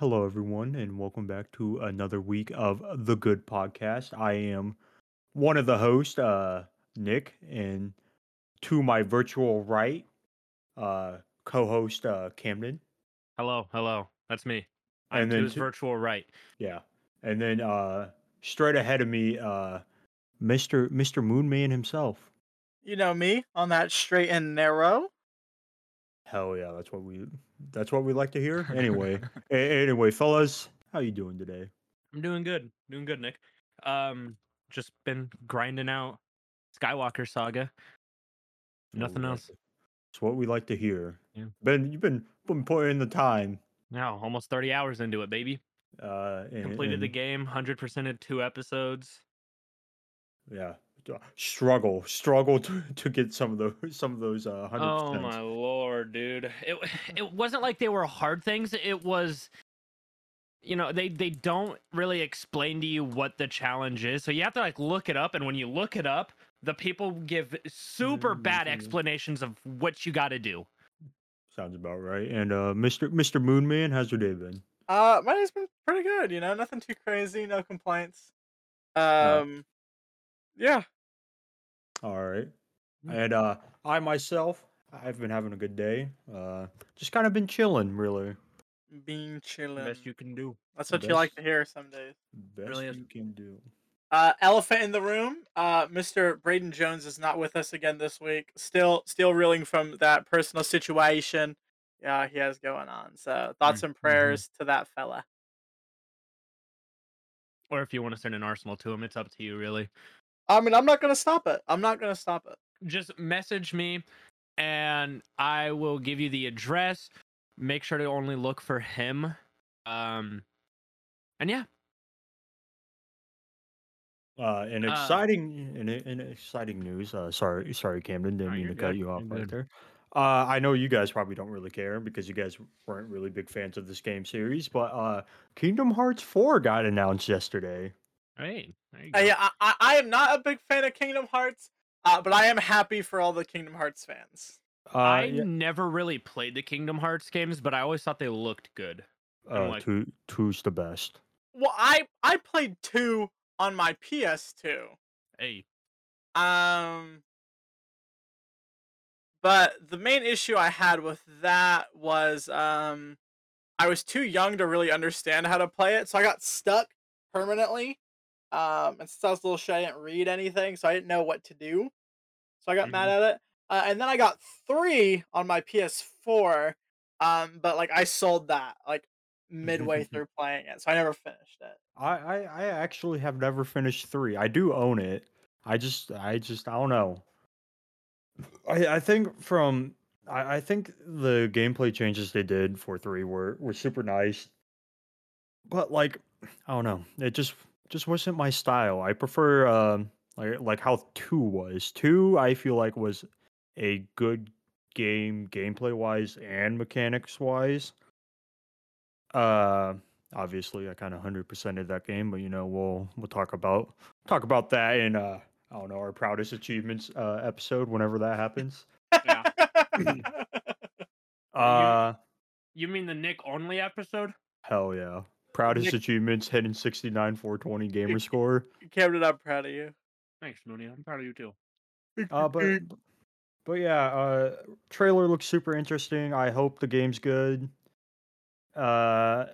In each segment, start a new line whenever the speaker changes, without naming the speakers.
Hello, everyone, and welcome back to another week of the Good Podcast. I am one of the hosts, uh, Nick, and to my virtual right, uh, co-host uh, Camden,
Hello, hello. That's me. I'm
and
to his
to,
virtual right.
yeah, and then uh, straight ahead of me, uh, Mister Mister Moonman himself.
You know me on that straight and narrow.
Hell yeah, that's what we that's what we like to hear. Anyway, a- anyway, fellas, how you doing today?
I'm doing good. Doing good, Nick. Um, just been grinding out Skywalker Saga. Nothing
like
else.
It's what we like to hear.
Yeah.
Ben, you've been been putting in the time.
Now, almost 30 hours into it, baby.
Uh, and,
Completed the game, 100%ed two episodes.
Yeah, struggle, struggle to, to get some of those some of those uh hundred
Oh my lord, dude. It it wasn't like they were hard things. It was you know, they they don't really explain to you what the challenge is. So you have to like look it up and when you look it up, the people give super bad
Mhm.
explanations of what you got to do.
Sounds about right. And uh, Mister Mister Moonman, how's your day been?
Uh, my day's been pretty good. You know, nothing too crazy, no complaints. Um, yeah.
All right.
Mm.
And uh, I myself, I've been having a good day. Uh, just kind of been chilling, really.
Being chilling.
Best you can do.
That's what you like to hear some days.
Best
Really is.
you can do.
Uh, elephant in the room. Uh, Mr. Braden Jones is not with us again this week. Still, still reeling from that personal situation. Yeah, he has going on. So thoughts and prayers to that fella.
Or if you want to send an arsenal to him, it's up to you, really.
I mean, I'm not gonna stop it. I'm not gonna stop it.
Just message me and I will give you the address. Make sure to only look for him. Um and yeah,
Uh, in
Uh,
exciting, in, in exciting news. Uh, sorry, sorry, Camden, didn't
No,
mean to
you're
cut you off
you're
right
good.
there. Uh, I know you guys probably don't really care because you guys weren't really big fans of this game series, but uh, Kingdom Hearts Four got announced yesterday.
Hey, there you
Uh, yeah, I, I, I am not a big fan of Kingdom Hearts, uh, but I am happy for all the Kingdom Hearts fans.
Uh,
I
yeah,
never really played the Kingdom Hearts games, but I always thought they looked good.
Uh,
like-
two, two's the best.
Well, I I played two on my PS2.
Hey,
Um, but the main issue I had with that was um, I was too young to really understand how to play it, so I got stuck permanently. Um, and since I was a little shy, I didn't read anything, so I didn't know what to do. So I got mad at it. Uh, and then I got three on my PS4. Um, but like I sold that like midway through playing it, so I never finished it.
I, I, I actually have never finished three. I do own it. I just, I just, I don't know. I, I think from, I, I think the gameplay changes they did for three were were super nice, but like, I don't know. It just, just wasn't my style. I prefer, um, like, like how two was. Two, I feel like was a good game gameplay wise and mechanics wise. Uh, obviously I kind of hundred percented that game, but you know we'll we'll talk about talk about that in uh I don't know our proudest achievements uh episode whenever that happens.
Yeah.
Uh,
you mean the Nick only episode?
hell yeah, proudest
Nick-
achievements hitting sixty nine four twenty gamer score.
Camden, I'm proud of you.
Thanks, Mooney. I'm proud of you too.
Uh, but but yeah, uh, trailer looks super interesting. I hope the game's good. Uh,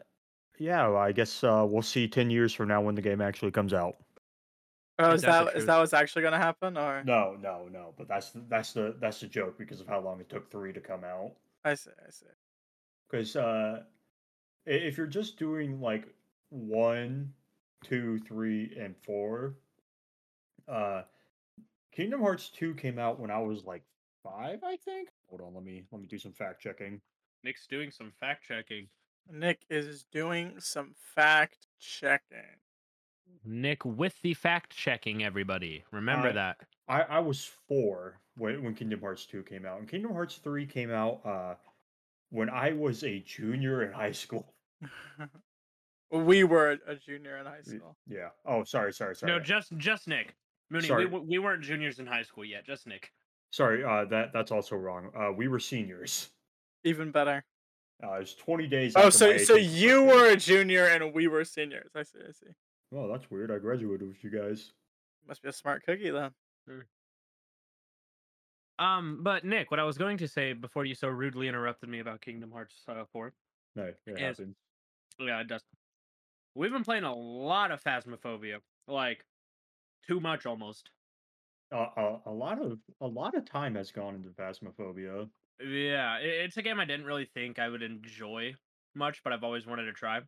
yeah, well, I guess uh, we'll see ten years from now when the game actually comes out.
Oh, is
that's
that is that what's actually gonna happen? Or
No, no, no. But that's that's the that's the joke because of how long it took three to come out.
I see, I see.
Because uh, i- if you're just doing like one, two, three, and four, uh, Kingdom Hearts two came out when I was like five, I think. Hold on, let me let me do some fact checking.
Nick's doing some fact checking.
Nick is doing some fact checking.
Nick with the fact checking, everybody. Remember
Uh,
that.
I I was four when when Kingdom Hearts two came out, and Kingdom Hearts three came out uh when I was a junior in high school.
we were a junior in high school.
Yeah. Oh, sorry, sorry, sorry.
No, just just Nick. Mooney,
Sorry.
we, we weren't juniors in high school yet. Just Nick.
Sorry, uh, that that's also wrong. Uh, we were seniors.
Even better.
Uh, was 20 days.
Oh, so so you
birthday.
were a junior and we were seniors. I see. I see.
Well, that's weird. I graduated with you guys.
Must be a smart cookie then.
Um, but Nick, what I was going to say before you so rudely interrupted me about Kingdom Hearts uh, 4.
No, it happens.
Yeah, it does. We've been playing a lot of Phasmophobia, like too much almost.
Uh, a, a lot of a lot of time has gone into Phasmophobia.
Yeah, i- it's a game I didn't really think I would enjoy much, but I've always wanted to try.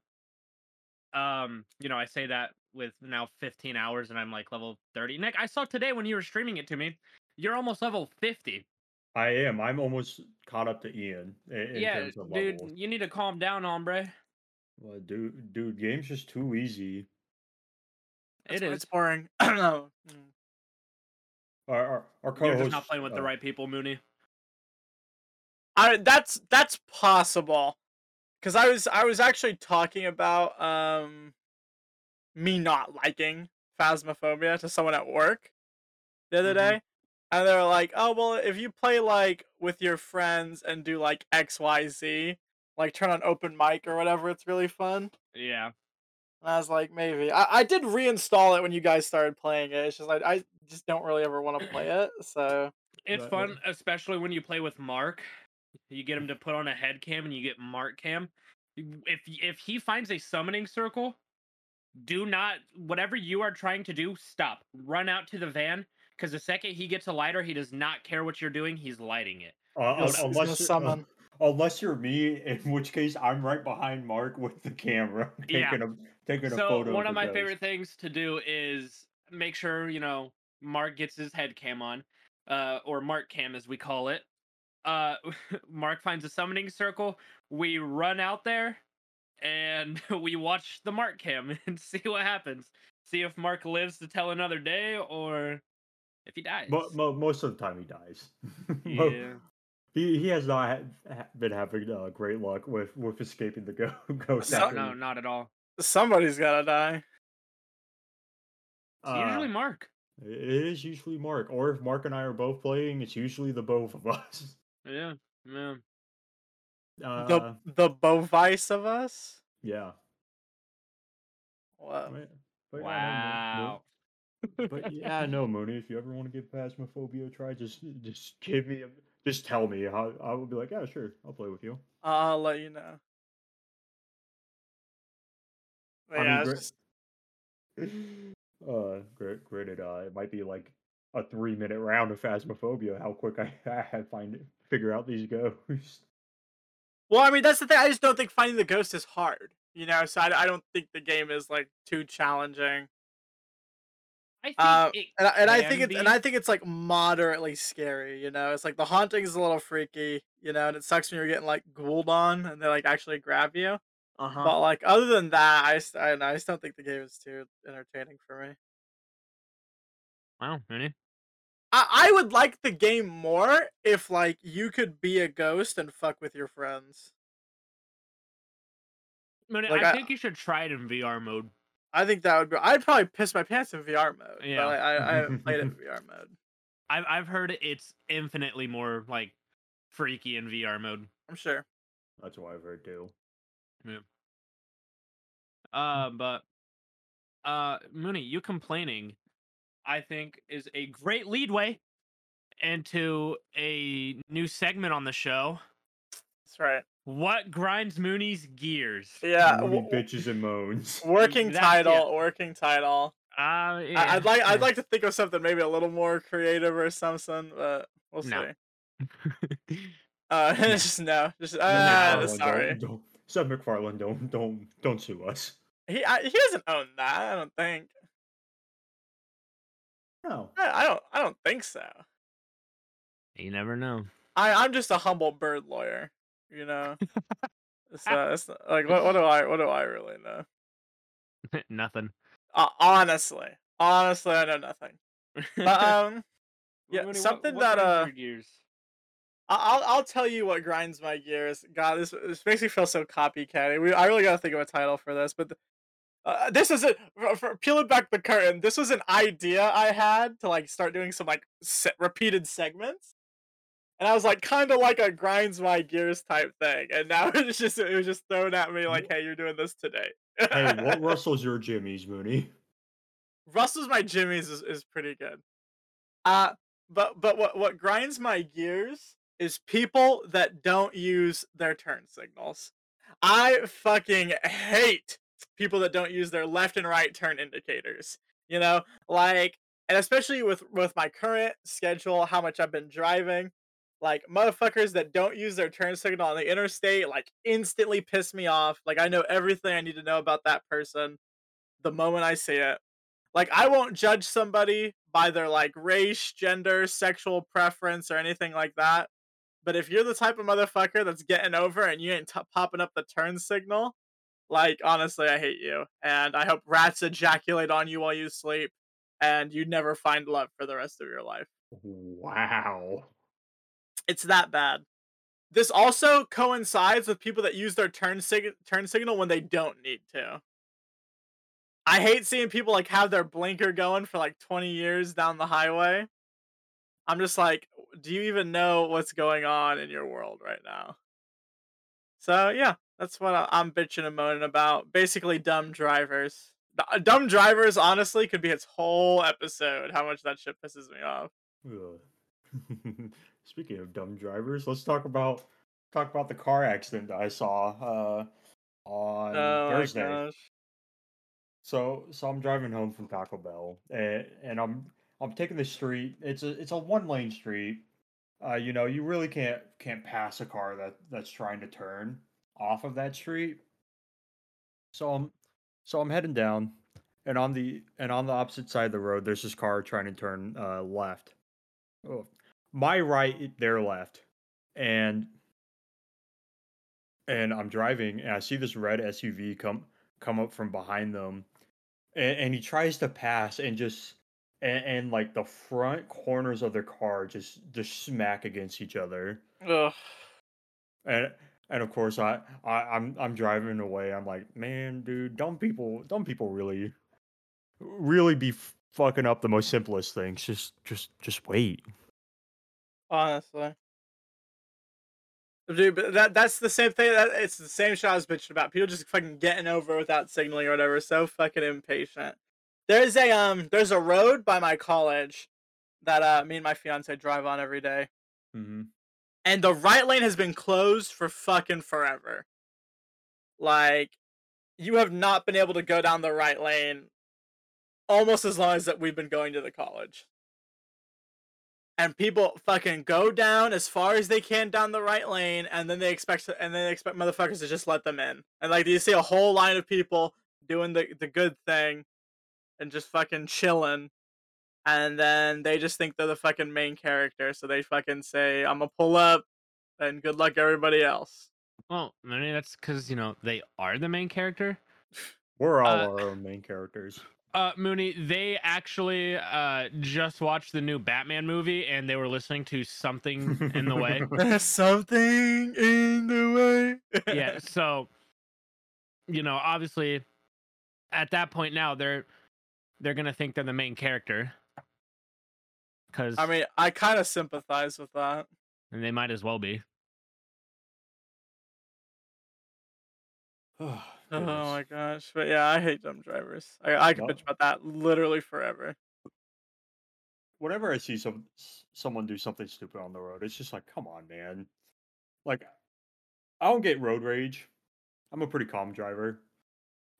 Um, you know, I say that with now 15 hours and I'm like level 30. Nick, I saw today when you were streaming it to me, you're almost level 50.
I am. I'm almost caught up to Ian in, in
yeah,
terms of
dude,
levels.
you need to calm down, hombre.
Well, dude, dude, game's just too easy.
That's
It
why
is.
It's boring. I don't know. Mm.
Our our, our
You're just not playing with the
uh,
right people, Mooney.
I that's that's possible, because I was I was actually talking about um me not liking Phasmophobia to someone at work the other
Mhm.
day, and they're like, "Oh well, if you play like with your friends and do like X Y Z, like turn on open mic or whatever, it's really fun."
Yeah.
And I was like, maybe. I, I did reinstall it when you guys started playing it. It's just like I just don't really ever want to play it. So
It's
Right,
fun,
right.
especially when you play with Mark. You get him to put on a head cam and you get Mark cam. If if he finds a summoning circle, do not whatever you are trying to do, stop. Run out to the van because the second he gets a lighter, he does not care what you're doing. He's lighting it.
Uh,
He's- he's
un-
gonna
unless, you- uh,
summon.
unless you're me, in which case I'm right behind Mark with the camera, taking
Yeah.
a taking a
So
photo.
one
of
of my
ghost.
favorite things to do is make sure you know Mark gets his head cam on, uh, or Mark cam as we call it. Uh, Mark finds a summoning circle. We run out there, and we watch the Mark cam and see what happens. See if Mark lives to tell another day, or if he dies.
Mo- mo- most of the time he dies.
Yeah.
He he has not ha- ha- been having uh, great luck with with escaping the go- ghost.
So-
No, no, not at all.
somebody's gotta die.
It's usually
uh,
Mark.
It is usually Mark, or if Mark and I are both playing, it's usually the both of us.
Yeah, yeah.
Uh,
the the Bovice of us.
yeah.
Wow.
Right. But yeah, no, Mo-
Wow.
But yeah, no, Mooney. If you ever want to give Phasmophobia a try, just just give me, a, just tell me. I, I will be like, yeah, sure, I'll play with you.
I'll let you know. But
I mean,
yeah,
gra-
just-
uh, great, granted, uh, it might be like a three minute round of Phasmophobia. How quick I, I find it, figure out these ghosts.
well, I mean, that's the thing. I just don't think finding the ghost is hard. You know, so I, I don't think the game is like too challenging.
I think
Uh, And I, and I think it's and. I think it's like moderately scary. You know, it's like the haunting is a little freaky. You know, and it sucks when you're getting like ghouled on and they like actually grab you.
Uh-huh.
But like other than that, I just, I, don't know, I just don't think the game is too entertaining for me.
Wow, Mooney.
I, I would like the game more if like you could be a ghost and fuck with your friends.
Mooney,
Like,
I
I-
think you should try it in VR mode.
I think that would be. I'd probably piss my pants in VR mode.
Yeah.
But I, I, I haven't played it in VR mode.
I've I've heard it's infinitely more like freaky in VR mode.
I'm sure.
That's what I've heard too. Yeah.
Uh, but uh, Mooney, you complaining, I think, is a great leadway into a new segment on the show.
That's right.
What grinds Mooney's gears?
Yeah.
Mooney
w- w-
bitches and moans.
working
That's- yeah.
title. Working title.
Uh,
I, I'd like. I'd like to think of something maybe a little more creative or something, but we'll see.
No.
Uh, just no. Just
Seth
uh,
MacFarlane,
sorry.
Don't, don't, Seth MacFarlane, don't don't don't sue us.
He I, he doesn't own that. I don't think.
No.
I, I don't. I don't think so.
you never know.
I I'm just a humble bird lawyer. You know. it's not, it's not- like what what do I what do I really know?
Nothing.
Uh, honestly, honestly, I know nothing. But um, yeah,
what-
something
what
that, uh,
your gears?
I- I'll I'll tell you what grinds my gears. God, this this makes me feel so copycatty. We I really gotta think of a title for this, but. Uh, this is it. For, for peeling back the curtain, this was an idea I had to like start doing some like repeated segments, and I was like, kind of like a grinds my gears type thing. And now it's just it was just thrown at me like, hey, you're doing this today.
hey, what rustles your jimmies, Mooney?
Rustles my jimmies is, is pretty good. Uh but but what what grinds my gears is people that don't use their turn signals. I fucking hate people that don't use their left and right turn indicators. You know, like and especially with with my current schedule, how much I've been driving, like motherfuckers that don't use their turn signal on the interstate like instantly piss me off. Like I know everything I need to know about that person the moment I see it. Like I won't judge somebody by their like race, gender, sexual preference or anything like that. But if you're the type of motherfucker that's getting over and you ain't t- popping up the turn signal, like honestly, I hate you. And I hope rats ejaculate on you while you sleep and you never find love for the rest of your life.
Wow.
It's that bad. This also coincides with people that use their turn sig- turn signal when they don't need to. I hate seeing people like have their blinker going for like 20 years down the highway. I'm just like, do you even know what's going on in your world right now? So yeah, that's what I'm bitching and moaning about. Basically, dumb drivers. Uh, Dumb drivers, honestly, could be its whole episode. How much that shit pisses me off.
Speaking of dumb drivers, let's talk about talk about the car accident that I saw uh, on
Oh
Thursday. So so I'm driving home from Taco Bell and, and I'm I'm taking the street. It's a it's a one lane street. Uh, you know, you really can't can't pass a car that that's trying to turn off of that street. So I'm so I'm heading down and on the and on the opposite side of the road there's this car trying to turn uh left. Oh, my right, their left. And and I'm driving and I see this red SUV come come up from behind them. And, and he tries to pass and just and, and like the front corners of their car just just smack against each other.
Ugh.
and and of course I, I i'm i'm driving away. I'm like man dude dumb people dumb people really really be fucking up the most simplest things. Just just just wait
Honestly. Dude, but that that's the same thing. That it's the same shit I was bitching about. People just fucking getting over without signaling or whatever. So fucking impatient. There's a um there's a road by my college that uh me and my fiance drive on every day.
mm-hmm.
And the right lane has been closed for fucking forever. Like you have not been able to go down the right lane almost as long as that we've been going to the college. And people fucking go down as far as they can down the right lane, and then they expect to, and then they expect motherfuckers to just let them in. And like you see a whole line of people doing the the good thing, and just fucking chilling, and then they just think they're the fucking main character, so they fucking say, "I'm gonna pull up," and good luck everybody else.
Well, I mean that's because you know they are the main character.
we're all
Uh,
our own main characters
Uh, Mooney, they actually uh just watched the new Batman movie and they were listening to something in the way.
There's something in the way.
yeah, so you know, obviously at that point now they're they're gonna think they're the main character. Cause
I mean, I kind of sympathize with that.
and they might as well be.
oh
my gosh. But yeah, I hate dumb drivers. I, I could
No.
bitch about that literally forever.
whenever I see some s- someone do something stupid on the road, it's just like, come on, man. Like, I don't get road rage. I'm a pretty calm driver.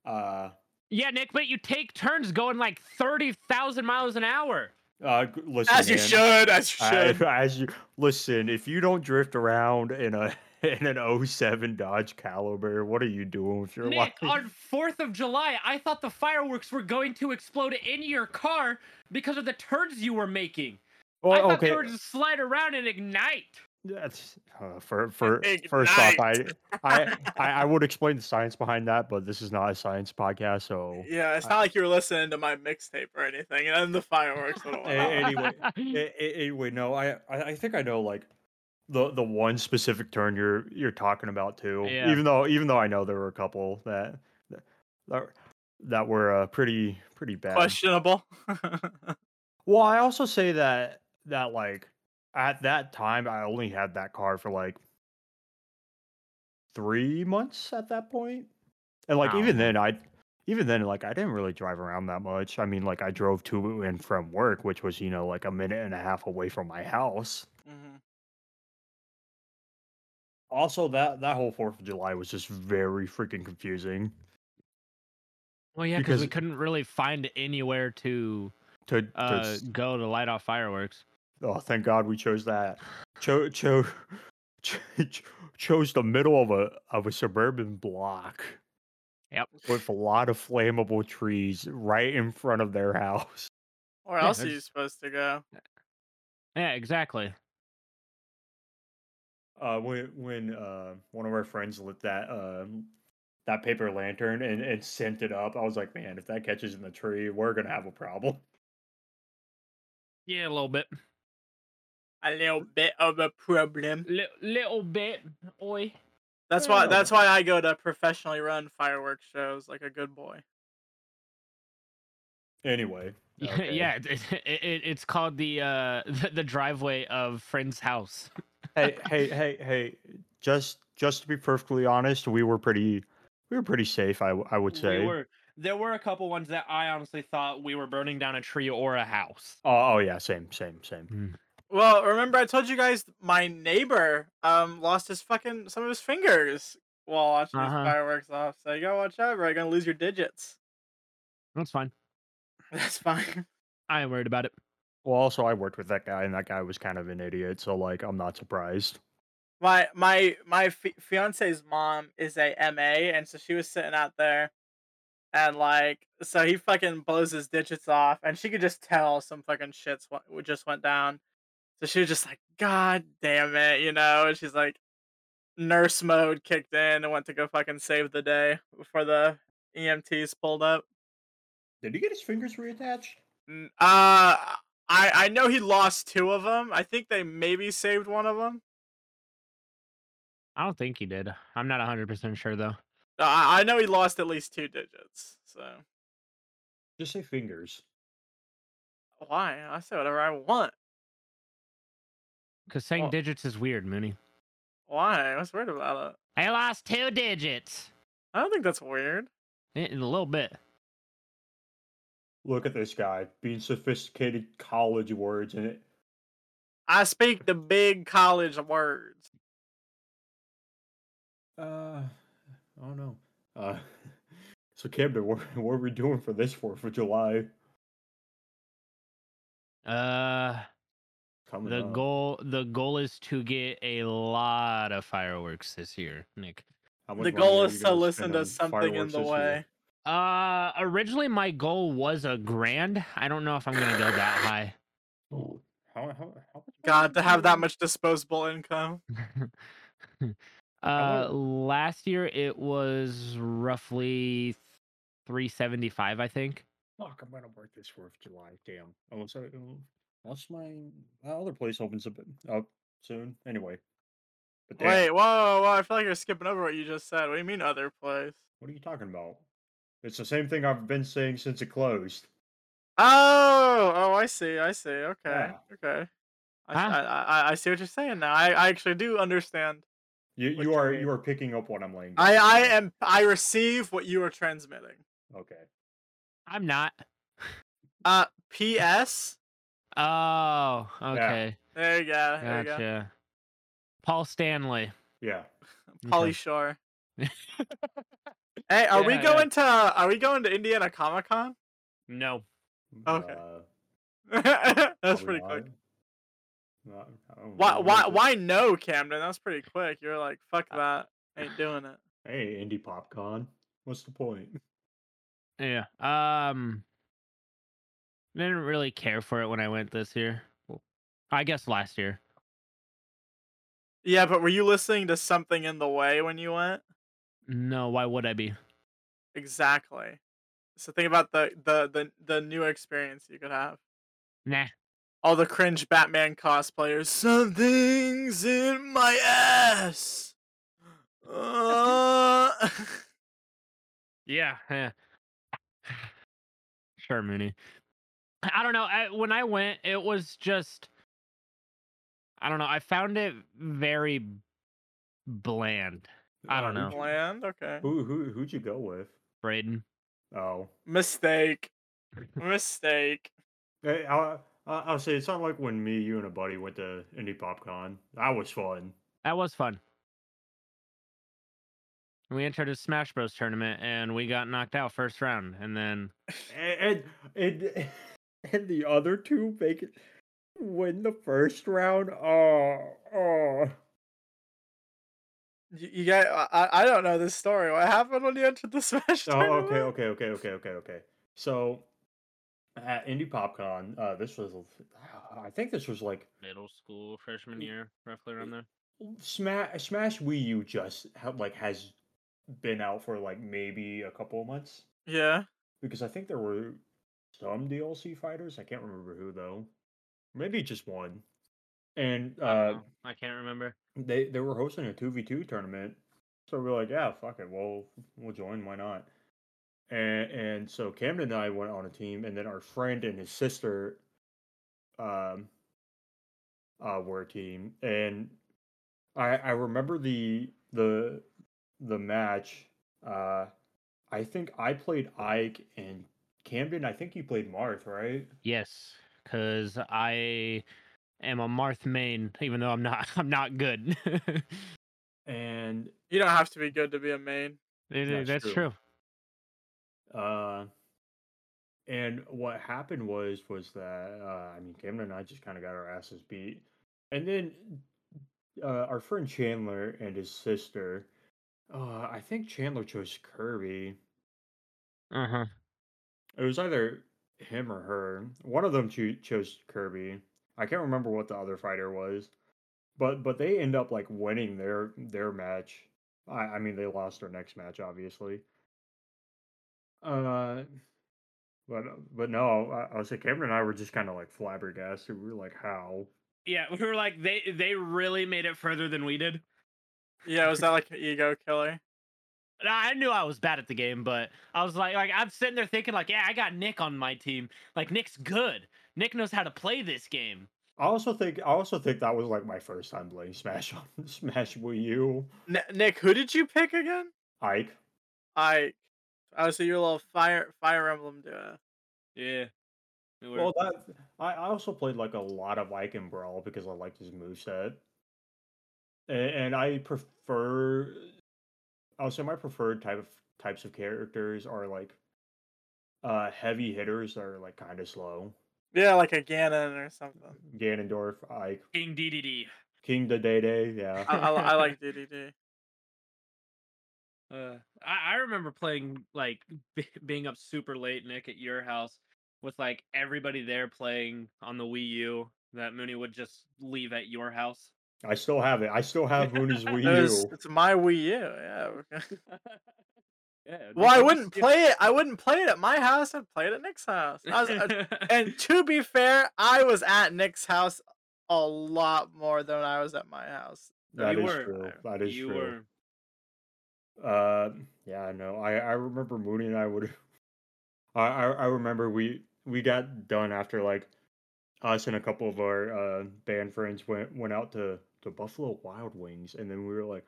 Uh,
Yeah, Nick, but you take turns going like thirty thousand miles an hour.
uh, g- listen,
As you
man,
should, as you
I-
should.
as you listen, if you don't drift around in a in an 07 Dodge Caliber, what are you doing with your
Nick,
life?
on Fourth of July, I thought the fireworks were going to explode in your car because of the turns you were making. I thought
okay,
they were just slide around and ignite.
that's uh, for for first off, I, I I I would explain the science behind that, but this is not a science podcast, so
Yeah, it's not like you're listening to my mixtape or anything, and then the fireworks would have
A- anyway, A- a- anyway, no, I, I I think I know like the the one specific turn you're you're talking about too.
Yeah.
Even though even though I know there were a couple that that that, were uh, pretty pretty bad.
questionable.
Well, I also say that that like at that time I only had that car for like three months at that point, and like even
Oh.
then I, even then like I didn't really drive around that much. I mean like I drove to and from work, which was you know like a minute and a half away from my house.
hmm
Also, that that whole Fourth of July was just very freaking confusing.
Well, yeah, because we couldn't really find anywhere to
To, to
uh,
s-
go to light off fireworks.
oh, thank God we chose that. Cho cho ch- ch- chose the middle of a of a suburban block.
Yep.
With a lot of flammable trees right in front of their house.
Where
Yeah,
else are you
there's-
supposed to go?
Yeah, exactly.
Uh, when when uh one of our friends lit that um that paper lantern and, and sent it up, I was like, man, if that catches in the tree, we're gonna have a problem.
Yeah, a little bit.
A little bit of a problem.
Li- little bit, oi.
That's why.
no,
That's why I go to professionally run fireworks shows like a good boy.
Anyway, okay.
yeah, it, it, it, it's called the uh the, the driveway of friend's house.
Hey, hey, hey, hey! Just just to be perfectly honest, we were pretty we were pretty safe. I I would say.
We were there were a couple ones that I honestly thought we were burning down a tree or a house.
Oh, oh yeah, same, same, same.
Well, remember I told you guys my neighbor um lost his fucking some of his fingers while watching
Uh-huh.
these fireworks off. So you gotta watch out, bro. You're gonna lose your digits.
That's fine.
That's fine.
I ain't worried about it.
Well, also I worked with that guy, and that guy was kind of an idiot. So like, I'm not surprised.
My my my fi- fiance's mom is a MA, and so she was sitting out there, and like, so he fucking blows his digits off, and she could just tell some fucking shits wa- just went down. So she was just like, "God damn it," you know. And she's like, nurse mode kicked in and went to go fucking save the day before the EMTs pulled up.
Did he get his fingers reattached?
N- Uh, I I know he lost two of them. I think they maybe saved one of them.
I don't think he did. I'm not 100% sure though.
I I know he lost at least two digits. So
Just say fingers.
why? I say whatever I want.
Because saying
Well-
digits is weird, Mooney.
Why? What's weird about it?
I lost two digits.
I don't think that's weird.
In in a little bit.
Look at this guy being sophisticated college words and it.
I speak the big college words.
Uh, I don't know. Uh, so Camden, what, what are we doing for this Fourth of July?
Uh,
Coming
the
up.
goal the goal is to get a lot of fireworks this year, Nick.
The goal is to listen to something in the
way. year?
Way.
Uh, originally my goal was a grand. I don't know if I'm gonna go that high.
How, how, how
God, to have that much disposable income.
uh, last year it was roughly 375, I think.
Fuck, I'm gonna work this Fourth of July. Damn. Oh, so uh, unless my my other place opens up up soon. Anyway. But
Wait, whoa, whoa! I feel like you're skipping over what you just said. What do you mean other place?
what are you talking about? It's the same thing I've been saying since it closed.
Oh, oh, I see, I see. Okay,
Yeah.
okay. I,
Huh?
I, I, I see what you're saying now. I, I actually do understand.
You you
you
are
mean?
you are picking up what I'm laying.
I,
down.
I am. I receive what you are transmitting.
Okay.
I'm not.
Uh, P.S.
Oh, okay.
There you go. There you go.
Gotcha. Paul Stanley.
Yeah.
Pauly
Okay.
Shore. Hey, are we
Yeah, yeah.
going to? Are we going to Indiana Comic Con?
No.
Okay.
Uh,
That's pretty
not.
quick.
Not-
Why? Why?
but-
Why no, Camden? That's pretty quick. You're like, fuck that. Ain't doing it.
Hey, indie popcorn. What's the point?
Yeah. Um. Didn't really care for it when I went this year. I guess last year.
Yeah, but were you listening to something in the way when you went?
No, why would I be?
Exactly. So think about the the the the new experience you could have.
Nah.
All the cringe Batman cosplayers. Something's in my ass. Uh...
Yeah. Yeah. Sure, Mooney. I don't know. I, when I went, it was just I don't know. I found it very bland. I don't know.
who'd
Bland. Okay.
Who who who'd you go with?
Braden.
Oh,
Mistake. Mistake.
Hey, I, I, I'll say it's not like when me, you, and a buddy went to Indy PopCon. That was fun.
That was fun. We entered a Smash Bros tournament and we got knocked out first round, and then
And and, and the other two make it win the first round. Oh, oh.
You, you got. I, I- I don't know this story. What happened when you entered the Smash?
Oh,
tournament?
okay, okay, okay, okay, okay, okay. So at Indy PopCon, uh, this was, I think this was like
middle school freshman year, roughly around there.
Smash Smash Wii U just ha- like has been out for like maybe a couple of months
Yeah.
because I think there were some DLC fighters. I can't remember who though. Maybe just one. And uh,
know. I can't remember.
They they were hosting a two v two tournament, so we are like, yeah, fuck it, we'll we'll join. Why not? And and so Camden and I went on a team, and then our friend and his sister, um, uh, were a team, and I I remember the the the match. Uh, I think I played Ike and Camden. I think you played Marth, right?
Yes, because I am a Marth main, even though I'm not. I'm not good.
And
You don't have to be good to be a main.
It-
That's
That's
true.
true.
Uh, and what happened was was that uh, I mean Cameron and I just kind of got our asses beat, and then uh, our friend Chandler and his sister, uh, I think Chandler chose Kirby.
Uh huh.
It was either him or her. One of them cho- chose Kirby. I can't remember what the other fighter was, but but they end up like winning their their match. I, I mean they lost their next match obviously. Uh, but but no, I, I was like Cameron and I were just kind of like flabbergasted. We were like, how?
Yeah, we were like they they really made it further than we did.
Yeah, was that like an ego killer?
And I knew I was bad at the game, but I was like, like I'm sitting there thinking, like, yeah, I got Nick on my team. Like Nick's good. Nick knows how to play this game.
I also think I also think that was like my first time playing Smash on Smash Wii U.
N- Nick, who did you pick again?
Ike. Ike.
I. Oh, so you're a little fire Fire Emblem duo.
Yeah.
Well, that I, I also played like a lot of Ike and Brawl because I liked his moveset. And, and I prefer I'll say my preferred type of types of characters are like uh heavy hitters that are like kind of slow.
Yeah, like a Ganon or something.
Ganondorf, Ike,
King DDD.
King Dedede, yeah.
I, I, I like DDD.
Uh, I, I remember playing like b- being up super late, Nick, at your house with like everybody there playing on the Wii U. That Mooney would just leave at your house.
I still have it. I still have Mooney's Wii
It was-
U.
it's my Wii U. Yeah.
yeah.
well, I wouldn't play it. I wouldn't play it at my house. I'd play it at Nick's house. I was, uh, and to be fair, I was at Nick's house a lot more than I was at my house.
That
you
is
were.
true. That is
you
true.
were.
Uh, yeah, I know. I I remember Mooney and I would. I I, I remember we we got done after like us and a couple of our uh band friends went went out to to Buffalo Wild Wings, and then we were like,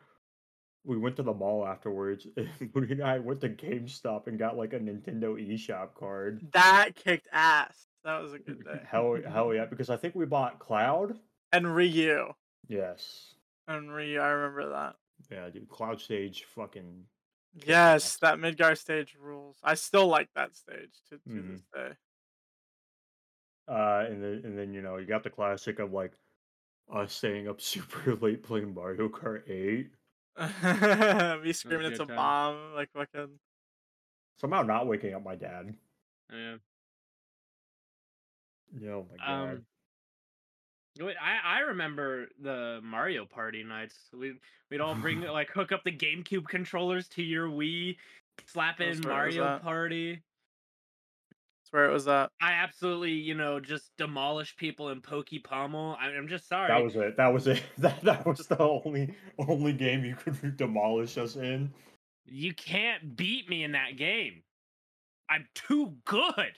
we went to the mall afterwards. And and I went to GameStop and got like a Nintendo eShop card.
That kicked ass. That was a good day.
Hell hell yeah! Because I think we bought Cloud.
And Ryu.
Yes.
And Ryu, I remember that.
Yeah, dude. Cloud stage fucking
Yes,
ass.
that Midgar stage rules. I still like that stage to, to
Mhm.
this day.
Uh, and then and then you know you got the classic of like us staying up super late playing Mario Kart Eight.
Me screaming
good
it's a
time.
bomb, like fucking.
Somehow not waking up my dad.
Yeah.
Yeah, Oh my god.
Um, wait, I I remember the Mario Party nights. We we'd all bring like hook up the GameCube controllers to your Wii, slap in
That's where it was
Mario
at.
Party.
That's where it was at.
I absolutely, you know, just demolish people in Pokey Pummel. I, I'm just sorry.
that was it. That was it. That that was the only only game you could demolish us in.
You can't beat me in that game. I'm too good.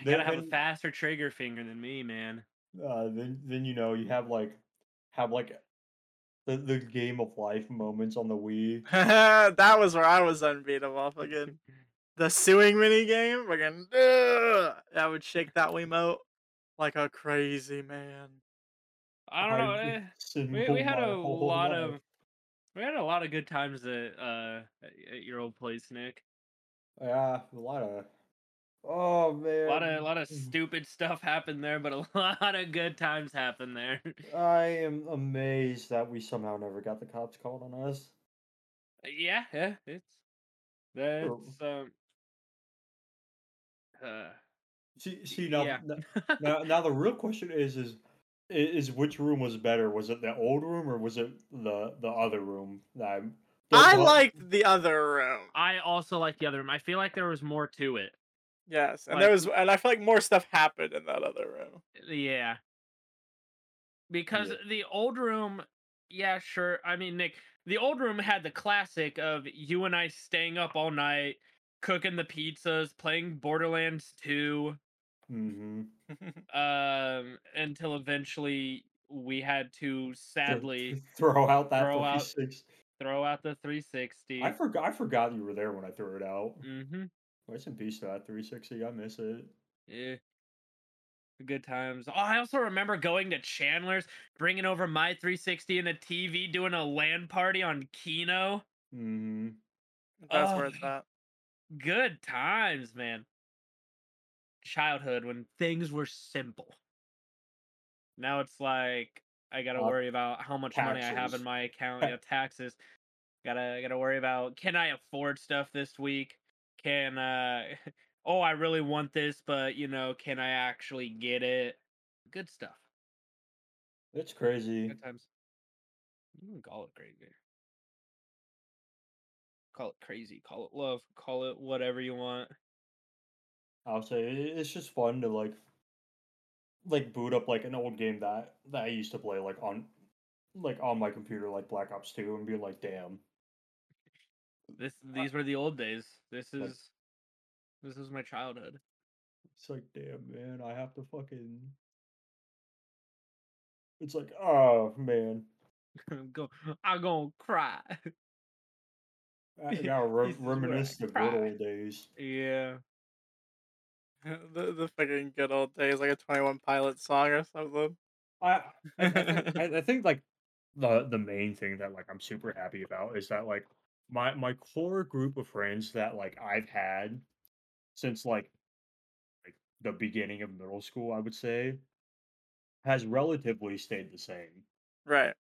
You
Then-
gotta have a faster trigger finger than me, man.
Uh, then then you know you have like have like the, the game of life moments on the Wii.
that was where I was unbeatable. Fucking the suing mini game. Fucking ugh, that would shake that Wiimote like a crazy man.
I don't know. Eh, we, we had a lot of we had a lot of good times at uh at at your old place, Nick.
yeah, a lot of oh man,
A lot of a lot of
Mm.
stupid stuff happened there, but a lot of good times happened there.
I am amazed that we somehow never got the cops called on us.
yeah, yeah, it's that's um uh
See, see now,
yeah.
n- now, now the real question is, is, is which room was better? Was it the old room or was it the the other room? That I, the-
I
the-
liked the other room.
I also like the other room. I feel like there was more to it.
Yes, and
Like-
there was, and I feel like more stuff happened in that other room.
Yeah. Because
Yeah.
the old room, yeah, sure. I mean, Nick, the old room had the classic of you and I staying up all night, cooking the pizzas, playing Borderlands 2,
Mhm.
um, until eventually we had to sadly
throw out that
throw out- throw out the 360.
I forgot. I forgot you were there when I threw it out.
mm-hmm.
Rest in peace to that 360. I miss it.
Yeah. Good times. Oh, I also remember going to Chandler's, bringing over my 360 and a TV, doing a LAN party on Kino.
hmm
That's
Oh,
where it's at.
Good times, man. Childhood when things were simple. Now it's like I gotta
Uh,
worry about how much money I have in my account. Yeah, taxes. Gotta gotta worry about can I afford stuff this week? Can uh oh I really want this, but you know, can I actually get it? Good stuff.
It's crazy.
Good times. You can call it crazy. Call it crazy, call it love, call it whatever you want.
I'll say it's just fun to like, like boot up like an old game that that I used to play like on, like on my computer like Black Ops Two and be like, damn.
This these were the old days. This
Like-
is this is my childhood.
It's like, damn, man, I have to fucking. It's like, oh man, I'm
go I'm gonna cry.
I gotta re-
This is where I
reminisce the good old days.
yeah.
the the fucking good old days, like a Twenty One Pilot song or something.
I, I, I, think, I, I think like the the main thing that like I'm super happy about is that like my my core group of friends that like I've had since like like the beginning of middle school, I would say, has relatively stayed the same
Right.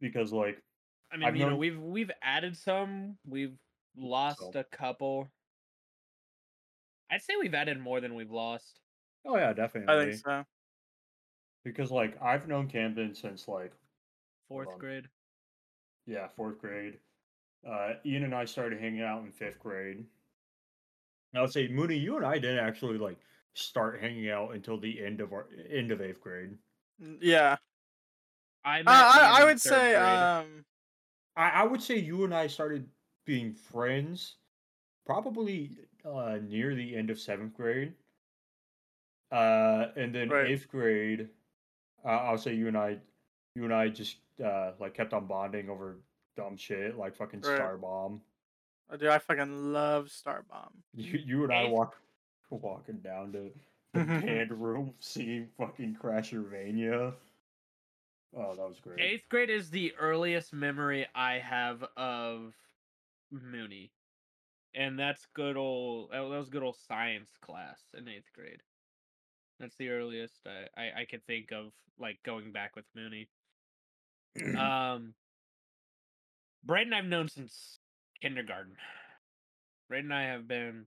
because like
I mean,
I've
you know, we've we've added some, we've lost
So-
a couple. I'd say we've added more than we've lost.
oh yeah, definitely
I think so.
because like I've known Camden since like
Fourth
on.
grade.
yeah fourth grade. Uh, Ian and I started hanging out in fifth grade. I would say Mooney, you and I didn't actually like start hanging out until the end of our end of eighth grade.
Yeah.
I
Uh, I I would say
grade.
um
I, I would say you and I started being friends probably uh, near the end of seventh grade. Uh, and then
Right.
eighth grade, uh, I'll say you and I, you and I just uh, like kept on bonding over dumb shit like fucking
Right.
Starbomb.
oh, dude, I fucking love Star Bomb.
You you and I walk walking down to the band room, seeing fucking Crashervania. Oh, that was great.
Eighth grade is the earliest memory I have of Mooney, and that's good old. That was good old science class in eighth grade. That's the earliest I I, I could think of, like going back with Mooney. Um, Braden I've known since kindergarten. Braden and I have been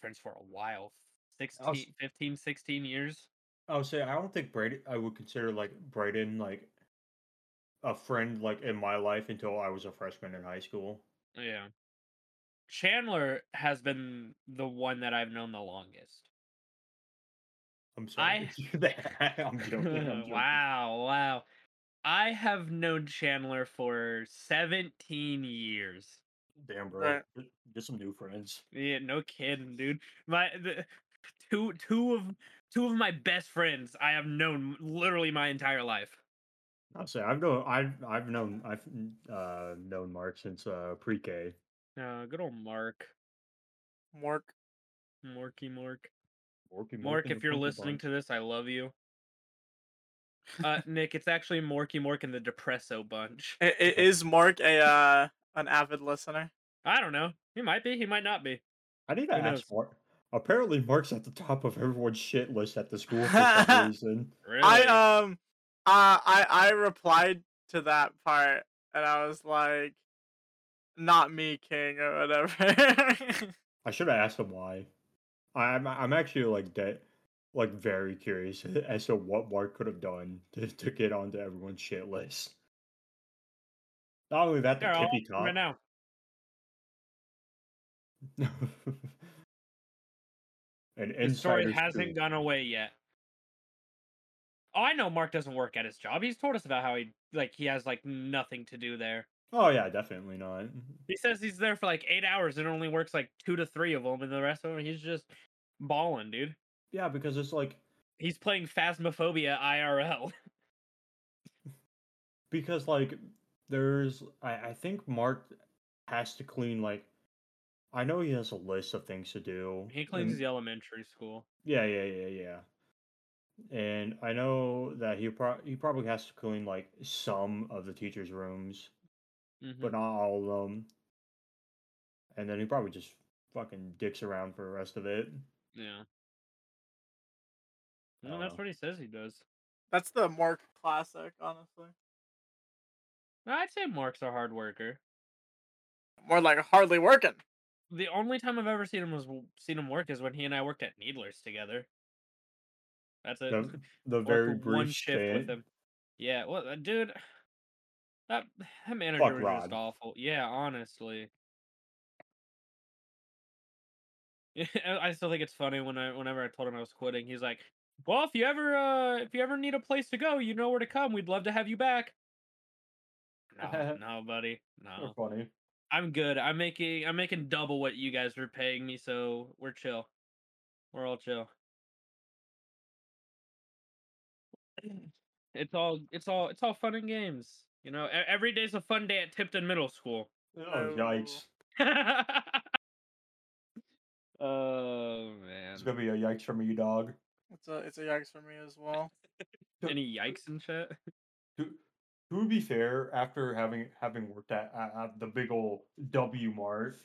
friends for a while. 16, 15, 16 years.
I would say I don't think Brady. I would consider like Braden like a friend like in my life until I was a freshman in high school.
Yeah. Chandler has been the one that I've known the longest.
I'm sorry. I'm joking. I'm joking.
wow, wow. I have known Chandler for 17 years.
Damn, bro.
Uh
get some new friends.
Yeah, no kidding, dude. My the, two two of two of my best friends I have known literally my entire life.
I'll say I've known I've I've known I've uh known Mark since uh pre-K.
Uh, good old Mark,
Mark.
Marky Mark.
Morky
Mark,
and
if you're listening
Bunch.
to this, I love you. Uh, Nick, it's actually Morky Mork and the Depresso Bunch.
I- i- Is Mork a uh, an avid listener?
I don't know. He might be. He might not be.
I need to
Who
ask
knows?
Mark. Apparently, Mark's at the top of everyone's shit list at the school for some reason.
Really?
I um, uh, I I replied to that part, and I was like, "Not me, King," or whatever.
I should have asked him why. I'm I'm actually like dead, like very curious as to what Mark could have done to, to get onto everyone's shit list. Not only that, the tippy
ask him right now.
An
The story hasn't gone away yet. Oh, I know Mark doesn't work at his job. He's told us about how he like he has like nothing to do there.
Oh yeah, definitely not.
He says he's there for like eight hours and only works like two to three of them, and the rest of them he's just balling, dude.
Yeah, because it's like
He's playing Phasmophobia IRL.
because like there's I, I think Mark has to clean like I know he has a list of things to do.
He cleans
and-
the elementary school.
Yeah, yeah, yeah, yeah. And I know that he pro- he probably has to clean like some of the teachers' rooms,
Mhm.
but not all of them. And then he probably just fucking dicks around for the rest of it.
Yeah.
I
Well, that's what he says he does.
That's the Mark classic, honestly.
I'd say Mark's a hard worker.
More like hardly working.
The only time I've ever seen him was seen him work is when he and I worked at Needlers together. That's it.
The, the very
one
brief
shift with him. Yeah, well, uh, dude, that that manager was just awful. Yeah, honestly. I still think it's funny when I whenever I told him I was quitting, he's like, "Well, if you ever uh if you ever need a place to go, you know where to come. We'd love to have you back." No, no, buddy,
They're
no.
funny.
I'm good. I'm making I'm making double what you guys were paying me, so we're chill. We're all chill. Mm. It's all it's all it's all fun and games. You know, every day's a fun day at Tipton Middle School.
Oh, yikes.
oh man.
It's gonna be a yikes from you, dog.
It's a it's a yikes for me as well.
Any yikes and shit?
To, be fair, after having having worked at, at, at the big old W Mart,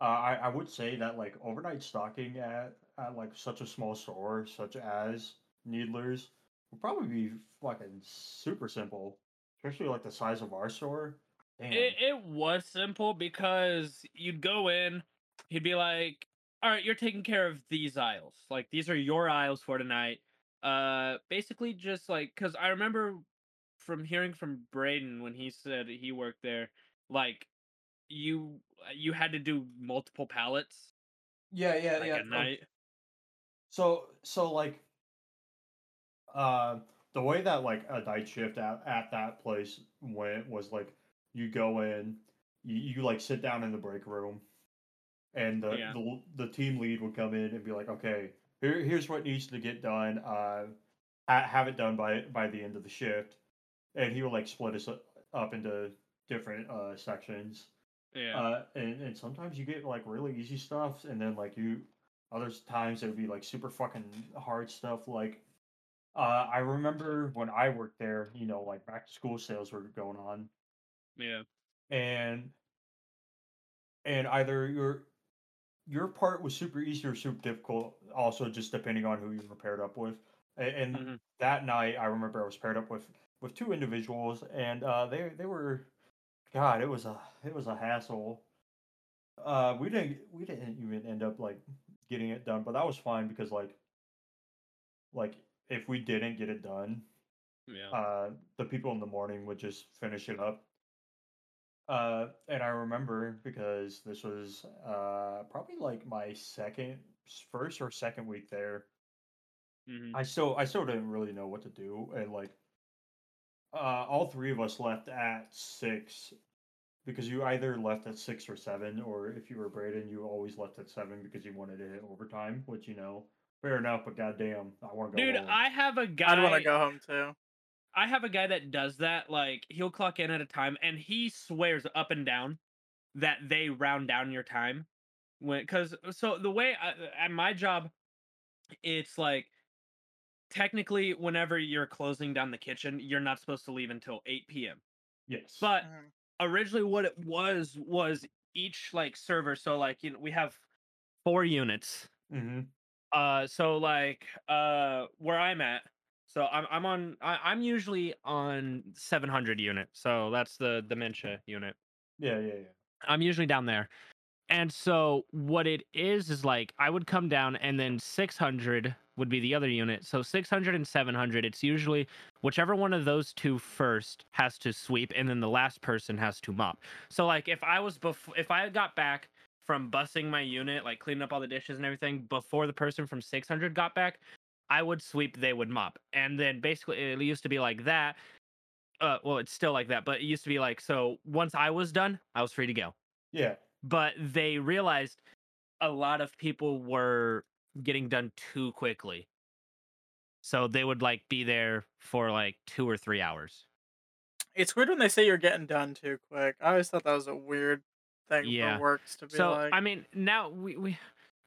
uh, I I would say that like overnight stocking at at like such a small store such as Needlers would probably be fucking super simple, especially like the size of our store. Damn.
It, it was simple because you'd go in, he'd be like, "All right, you're taking care of these aisles. Like these are your aisles for tonight." Uh, basically just like because I remember from hearing from Braden when he said he worked there, like you you had to do multiple pallets
yeah, yeah,
like at night.
So so like uh the way that like a night shift at, at that place went was like you go in, you, you like sit down in the break room and the,
Yeah.
the the team lead would come in and be like, okay, here, here's what needs to get done. Uh have it done by by the end of the shift. And he would like split us up- into different uh sections.
Yeah.
Uh, and, and sometimes you get like really easy stuff, and then like you, other times it would be like super fucking hard stuff. Like, uh, I remember when I worked there, you know, like back to school sales were going on,
yeah.
and and either your your part was super easy or super difficult, also just depending on who you were paired up with. And, and
Mhm.
that night, I remember I was paired up with with two individuals, and uh, they they were, God, it was a it was a hassle. Uh, we didn't we didn't even end up like getting it done, but that was fine because like like if we didn't get it done,
Yeah.
uh, the people in the morning would just finish it up. Uh, and I remember because this was uh, probably like my second, first or second week there.
hmm
I still, I still didn't really know what to do, and like, uh, all three of us left at six, because you either left at six or seven, or if you were Braden, you always left at seven because you wanted to hit overtime, which you know, fair enough. But goddamn, I want to go.
Dude,
home.
I have a guy.
I'd want to go home too.
I have a guy that does that. Like he'll clock in at a time, and he swears up and down that they round down your time. When because so the way I, at my job, it's like technically whenever you're closing down the kitchen, you're not supposed to leave until eight p.m.
yes,
But
Mhm.
originally, what it was was each like server. So like you know we have four units
hmm
uh so like uh where i'm at so i'm i'm on I, i'm usually on 700 unit so that's the dementia unit
yeah, yeah, yeah.
i'm usually down there and so what it is is like i would come down and then 600 would be the other unit. So 600 and 700 it's usually whichever one of those two first has to sweep and then the last person has to mop. So like if i was before if i got back from bussing my unit like cleaning up all the dishes and everything before the person from 600 got back i would sweep they would mop. And then basically it used to be like that. Uh well it's still like that but it used to be like so once i was done i was free to go.
Yeah,
but they realized a lot of people were getting done too quickly. So they would like be there for like two or three hours.
It's weird when they say you're getting done too quick. I always thought that was a weird thing
Yeah.
for works to be
So
like.
I mean, now we, we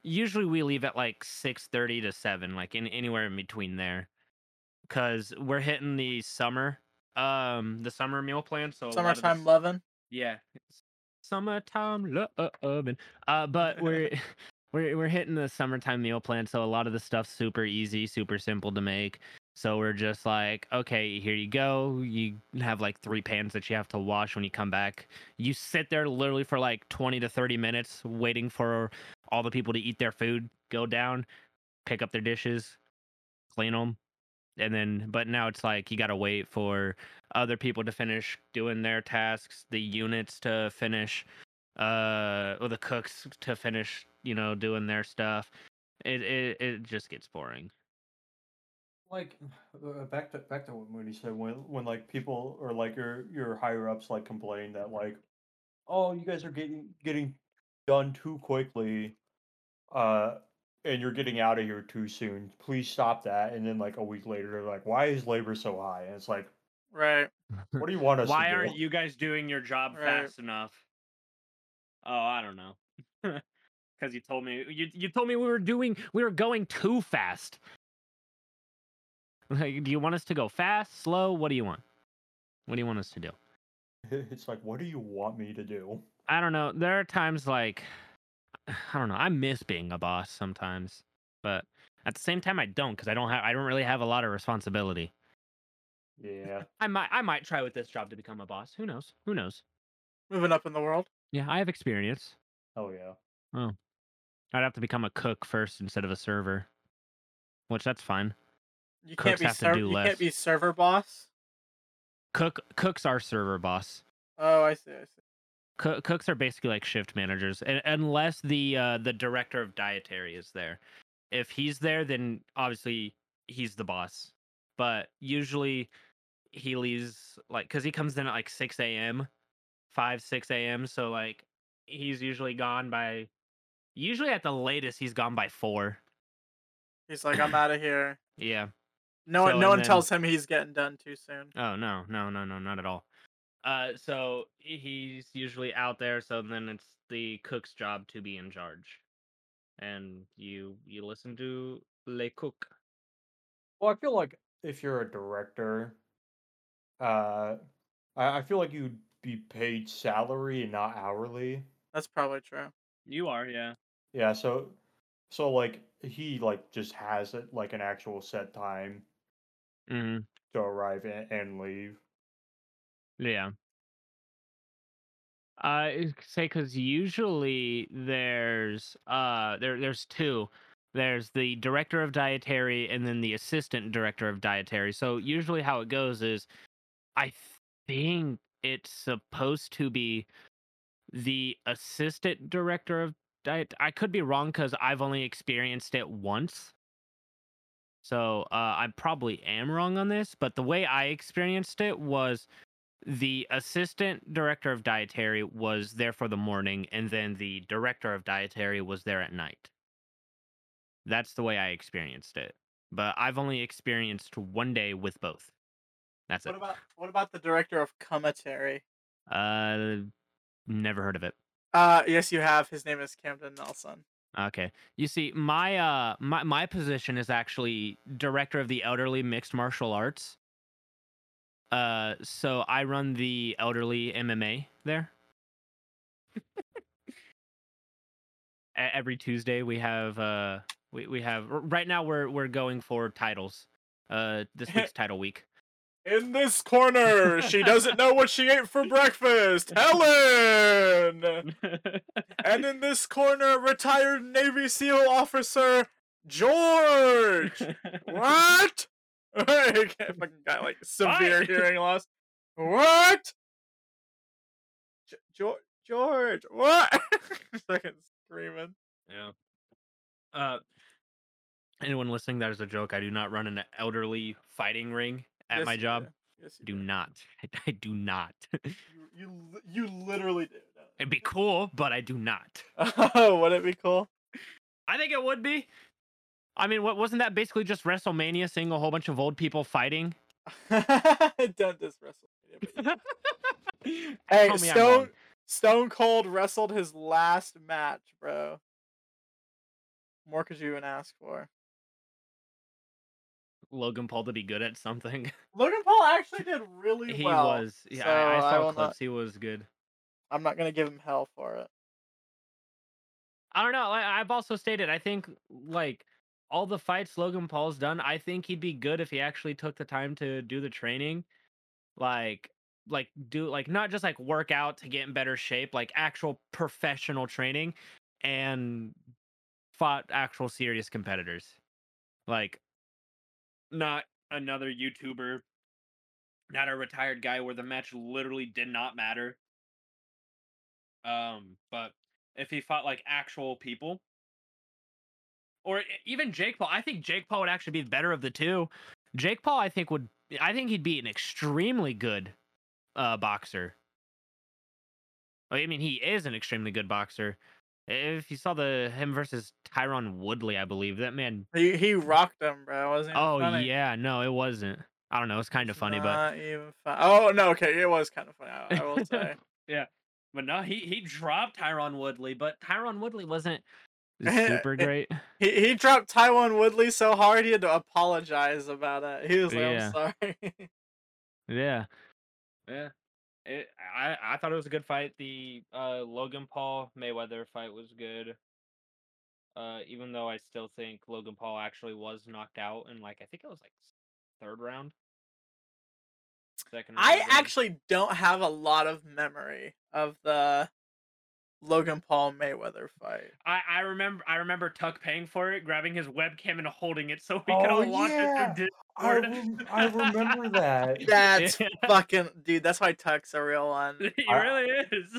usually we leave at like six thirty to seven, like in anywhere in between there, because we're hitting the summer, um, the summer meal plan. So a lot of the
Summertime loving.
Yeah. Summertime lovin'. Uh but we're we're we're hitting the summertime meal plan, so a lot of the stuff's super easy, super simple to make. So we're just like, okay, here you go. You have like three pans that you have to wash when you come back. You sit there literally for like 20 to 30 minutes waiting for all the people to eat their food, go down, pick up their dishes, clean them. And then, but now it's like you got to wait for other people to finish doing their tasks, the units to finish, uh, or the cooks to finish, you know, doing their stuff. It it it just gets boring.
like uh, back to back to what Mooney said when when like people or like your your higher ups like complain that like, oh, you guys are getting getting done too quickly, uh, and you're getting out of here too soon. Please stop that. And then like a week later, they're like, why is labor so high? And it's like,
Right.
what do you want us
Why
to do?
Why aren't you guys doing your job
Right.
fast enough? Oh, I don't know. Because you told me you you told me we were doing we were going too fast. Like, do you want us to go fast, slow? What do you want? What do you want us to do?
It's like, what do you want me to do?
I don't know. There are times like I don't know. I miss being a boss sometimes, but at the same time, I don't because I don't have I don't really have a lot of responsibility.
Yeah.
I might I might try with this job to become a boss. Who knows? Who knows?
Moving up in the world.
Yeah, I have experience.
Oh yeah. Oh.
I'd have to become a cook first instead of a server, which that's fine.
You
Cooks
can't be
do
you
less.
can't be server boss.
Cook cooks are server boss.
Oh, I see. I see.
Coo- cooks are basically like shift managers, and unless the uh, the director of dietary is there. If he's there, then obviously he's the boss. But usually he leaves like because he comes in at like six a.m., five six a.m. So like he's usually gone by. Usually at the latest he's gone by four.
He's like, I'm out of here.
Yeah.
No one, no one
then-
tells him he's getting done too soon.
Oh no, no, no, no, not at all. Uh, so he's usually out there. So then it's the cook's job to be in charge, and you you listen to le cook.
Well, I feel like if you're a director, uh, I, I feel like you'd be paid salary and not hourly.
That's probably true.
You are, yeah.
Yeah, so so like he like just has it like an actual set time
hmm
to arrive and, and leave.
Yeah. I say because usually there's uh there there's two. There's the director of dietary and then the assistant director of dietary. So usually how it goes is, I think it's supposed to be the assistant director of diet. I could be wrong because I've only experienced it once. So uh, I probably am wrong on this, but the way I experienced it was the assistant director of dietary was there for the morning, and then the director of dietary was there at night. That's the way I experienced it. But I've only experienced one day with both. That's
What
it.
about what about the director of commentary?
Uh, never heard of it.
Uh, yes, you have. His name is Camden Nelson.
Okay. You see, my uh my my position is actually director of the elderly mixed martial arts. Uh so I run the elderly MMA there. Every Tuesday we have uh we, we have right now we're we're going for titles. Uh this week's title week.
In this corner, she doesn't know what she ate for breakfast. Helen. And in this corner, retired Navy SEAL officer George. What? fucking got like severe hearing loss. What? George, George, what? fucking screaming.
Yeah. Uh, anyone listening, that is a joke. I do not run an elderly fighting ring at
Yes,
my job.
do. Yes, you
Do not. I do not.
You, you, you literally do.
It'd be cool, but I do not.
Oh, would it be cool?
I think it would be. I mean, what wasn't that basically just WrestleMania seeing a whole bunch of old people fighting?
Dentist WrestleMania. Hey, Stone. Stone Cold wrestled his last match, bro. More could you even ask for?
Logan Paul to be good at something.
Logan Paul actually did really
he
well.
He was. Yeah,
so
I, I
I
saw
will
clips.
not-
He was good.
I'm not gonna give him hell for it.
I don't know. Like, I've also stated, I think like all the fights Logan Paul's done, I think he'd be good if he actually took the time to do the training, like like do like not just like work out to get in better shape, like actual professional training, and fought actual serious competitors, like not another YouTuber, not a retired guy where the match literally did not matter. Um, but if he fought like actual people or even Jake Paul. I think Jake Paul would actually be better of the two. Jake Paul, I think would I think he'd be an extremely good uh boxer. I mean, he is an extremely good boxer. If you saw the him versus Tyron Woodley, I believe that man.
He he rocked him, bro. Wasn't
Oh
funny?
yeah, no, it wasn't. I don't know. It's kind of funny, but
even fun. Oh no, okay, it was kind of funny. I, I will say.
yeah, but no, he he dropped Tyron Woodley, but Tyron Woodley wasn't super great.
He he dropped Tyron Woodley so hard he had to apologize about it. He was like,
Yeah.
"I'm sorry."
Yeah, yeah. It, I I thought it was a good fight. The uh, Logan Paul Mayweather fight was good. Uh, even though I still think Logan Paul actually was knocked out in like I think it was like third round. Second. or
I actually don't have a lot of memory of the Logan Paul Mayweather fight.
I, I remember I remember Tuck paying for it, grabbing his webcam and holding it so we
Oh,
could all watch
yeah.
it through
I,
Discord.
rem- I remember that.
That's
Yeah.
fucking dude. That's why Tuck's a real one.
he
I-
really is.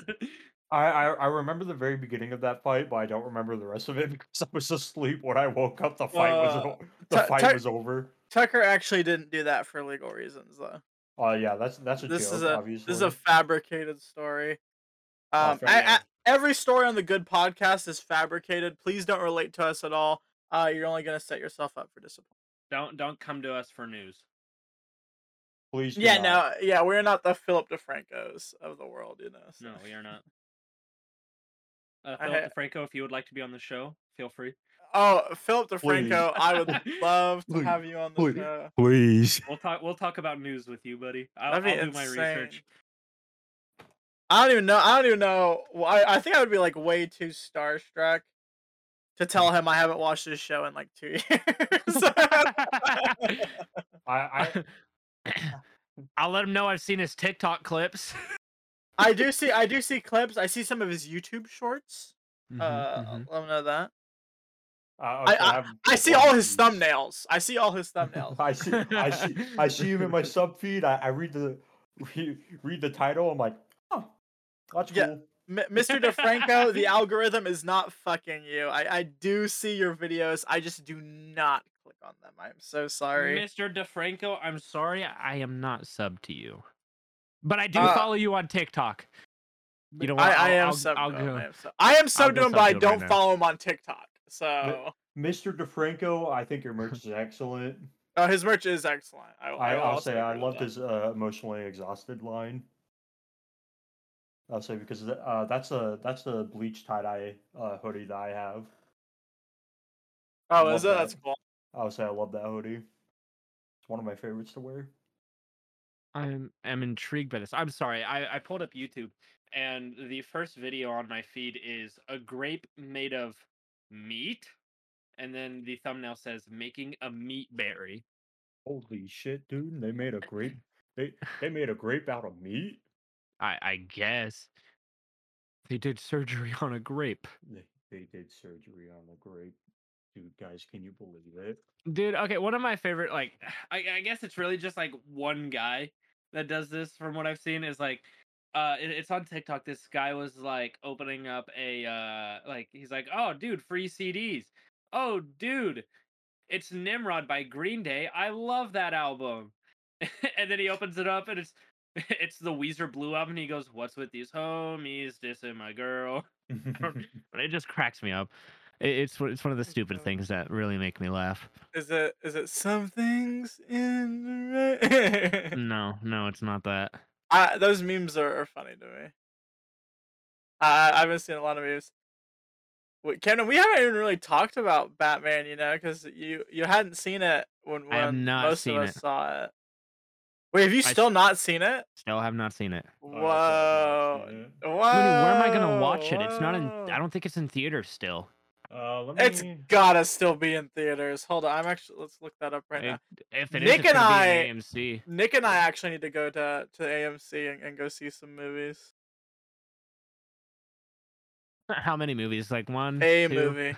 I, I I remember the very beginning of that fight, but I don't remember the rest of it because I was asleep when I woke up. The fight was
Uh,
o- the
Tu-
fight
Tu-
was over.
Tucker actually didn't do that for legal reasons, though.
Oh yeah, that's that's a
This
joke.
is a
obviously.
this is a fabricated story.
Oh,
Um,
fair
I- I- every story on the Good Podcast is fabricated. Please don't relate to us at all. Uh, you're only gonna set yourself up for disappointment.
Don't don't come to us for news.
Please. do
Yeah,
not.
no, yeah, we're not the Philip DeFrancos of the world, you know. so-
No, we are not. Uh, Philip
ha-
DeFranco, if you would like to be on the show, feel free.
Oh, Philip
Please.
DeFranco, I would love to
Please.
have you on the
Please.
show.
Please.
We'll talk. We'll talk about news with you, buddy. I'll,
That'd be
I'll do my research.
I don't even know. I don't even know. I, I think I would be like way too starstruck to tell him I haven't watched his show in like two years.
I, I
I'll let him know I've seen his TikTok clips.
I do see. I do see clips. I see some of his YouTube shorts.
Mhm,
Uh,
mhm.
let him know that.
I,
I-
okay, I've
I see all his
feed.
thumbnails. I see all his thumbnails.
I see, I see, I see him in my sub feed. I, I read the read, read the title. I'm like, oh, that's
Yeah.
cool.
M- Mr. DeFranco, the algorithm is not fucking you. I, I do see your videos. I just do not click on them. I'm so sorry.
Mr. DeFranco, I'm sorry, I am not sub to you. But I do
Uh,
follow you on TikTok. You know what?
I, I am
I'll-
sub
I'll
to him. I am sub, I am sub to him, but I
to him right
don't
now.
follow him on TikTok. So
Mr. DeFranco, I think your merch is excellent.
oh, his merch is excellent. I,
I,
will
I'll say I
agree
loved
that.
his uh, emotionally exhausted line. I'll say because uh, that's a that's the bleach tie dye uh, hoodie that I have.
Oh,
love
is it?
that.
That's cool.
I'll say I love that hoodie. It's one of my favorites to wear.
I'm am intrigued by this. I'm sorry. I, I pulled up YouTube and the first video on my feed is a grape made of meat. And then the thumbnail says making a meat berry.
Holy shit, dude! They made a grape. They they made a grape out of meat.
I I guess. They did surgery on a grape.
They, they did surgery on a grape. Dude, guys, can you believe it?
Dude, okay, one of my favorite like I, I guess it's really just like one guy that does this from what I've seen is like uh it- it's on TikTok. This guy was like opening up a uh like he's like, "Oh, dude, free CDs." "Oh, dude, it's Nimrod by Green Day. I love that album." and then he opens it up and it's it's the Weezer Blue album and he goes, "What's with these homies dissing my girl?" But it just cracks me up. It's one- it's one of the stupid things that really make me laugh.
Is it? Is it some things in the?
No, no, it's not that.
I, those memes are, are funny to me. I I haven't seen a lot of memes. Wait, Kenan, we haven't even really talked about Batman, you know, because you you hadn't seen it when,
I have
when
not
most
seen
of us
it.
saw it. Wait, have you still
s-
not seen it?
Still have not seen it.
Oh,
Whoa!
that's not
Whoa!
I mean, where am I gonna watch it? It's not in I don't think it's in theaters still.
Uh, let me.
It's gotta still be in theaters. Hold on, I'm actually. Let's look that up right now.
If it is,
Nick
it's
and I-
AMC.
Nick and I actually need to go to to AMC and, and go see some movies.
How many movies? Like one,
A
two?
movie.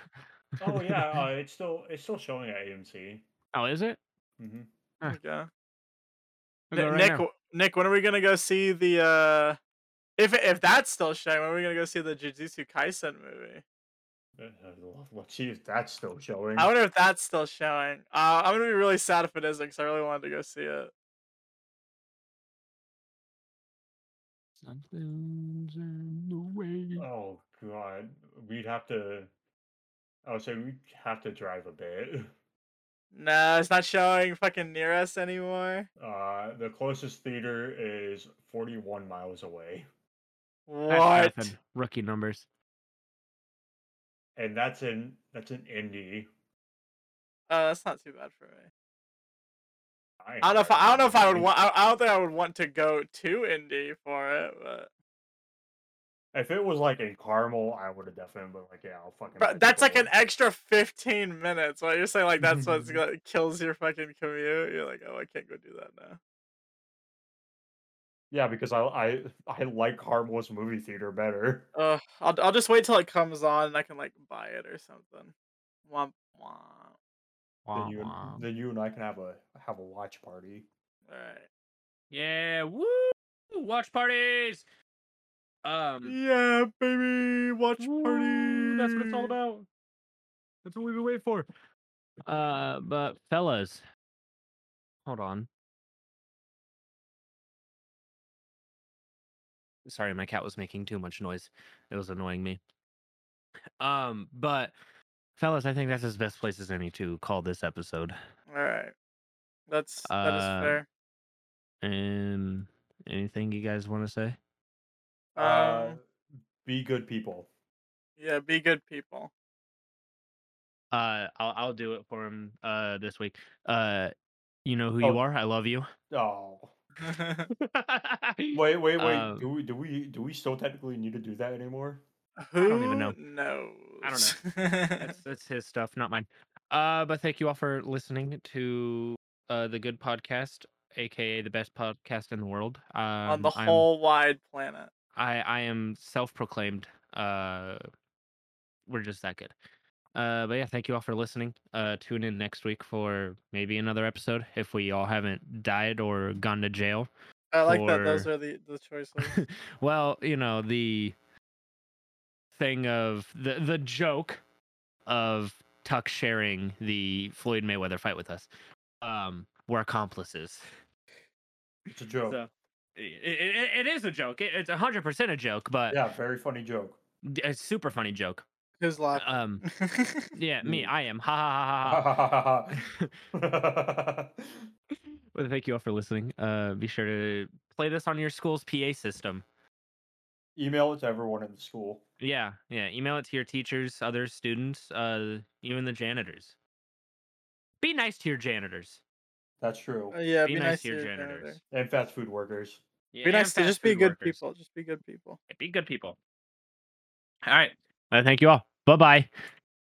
Oh yeah, uh, it's still it's still showing at AMC.
Oh, is it?
hmm
Huh.
Yeah.
I'll go
Ni-
right
Nick,
now.
Nick, when are we gonna go see the? uh If if that's still showing, when are we gonna go see the Jujutsu Kaisen movie?
Let's if that's still showing.
I wonder if that's still showing. Uh, I'm gonna be really sad if it isn't, because I really wanted to go see it.
Something's in the way.
Oh god, we'd have to. I would say we'd have to drive a bit.
No, it's not showing fucking near us anymore.
Uh, the closest theater is 41 miles away,
That's
What?
nothing. Rookie numbers.
and that's in that's in Indy.
Oh, that's not too bad for me.
I,
I don't know if I, I don't know if I would want. I, I don't think I would want to go to Indy for it, but
If it was like in Carmel, I would have definitely been like, yeah, I'll fucking.
Bro, that's like an extra 15 minutes. What you're saying, like that's what kills your fucking commute. You're like, oh, I can't go do that now.
Yeah, because I I I like Carmel's movie theater better.
Uh, I'll I'll just wait till it comes on and I can like buy it or something. Womp womp.
Then you and, then you and I can have a have a watch party.
All right.
Yeah, woo! Watch parties. Um,
Yeah, baby, watch
woo,
party.
That's what it's all about. That's what we've been waiting for. Uh, but fellas, hold on. Sorry, my cat was making too much noise. It was annoying me. Um, but fellas, I think that's as best place as any to call this episode.
All right. That's that is
Uh,
fair.
And anything you guys want to say?
Uh,
Um,
be good people.
yeah, be good people.
Uh, I'll I'll do it for him. Uh, this week. Uh, you know who you
Oh.
are. I love you.
Oh, wait, wait, wait.
Um,
do we do we do we still technically need to do that anymore?
Who
don't even know.
knows?
I don't that's that's his stuff, not mine. Uh, but thank you all for listening to uh the Good Podcast, aka the best podcast in the world. Um,
On the
I'm-
whole wide planet.
I I am self-proclaimed. Uh, we're just that good. Uh, but yeah, thank you all for listening. Uh, tune in next week for maybe another episode if we all haven't died or gone to jail.
I like that. Those are the the choices.
well, you know the thing of the the joke of Tuck sharing the Floyd Mayweather fight with us. Um, we're accomplices.
It's a joke.
So, it, it, it is a joke. It, it's hundred percent a joke, but
Yeah, very funny joke.
d- a super funny joke.
Who's laughing?
Um, yeah, me,
Me.
I am. Ha ha ha ha. ha.
Email
well, thank you all for listening. Uh, be sure to play this on your school's PA system.
Email it to everyone in the school.
Yeah, yeah. Email it to your teachers, other students, uh, even the janitors. Be nice to your janitors.
That's true.
Uh, yeah,
be,
be,
nice to
your
janitors.
And fast food workers.
Yeah,
Be nice to just be good
workers.
people. Just be good people.
Be good people. All right. Well, thank you all. Bye bye.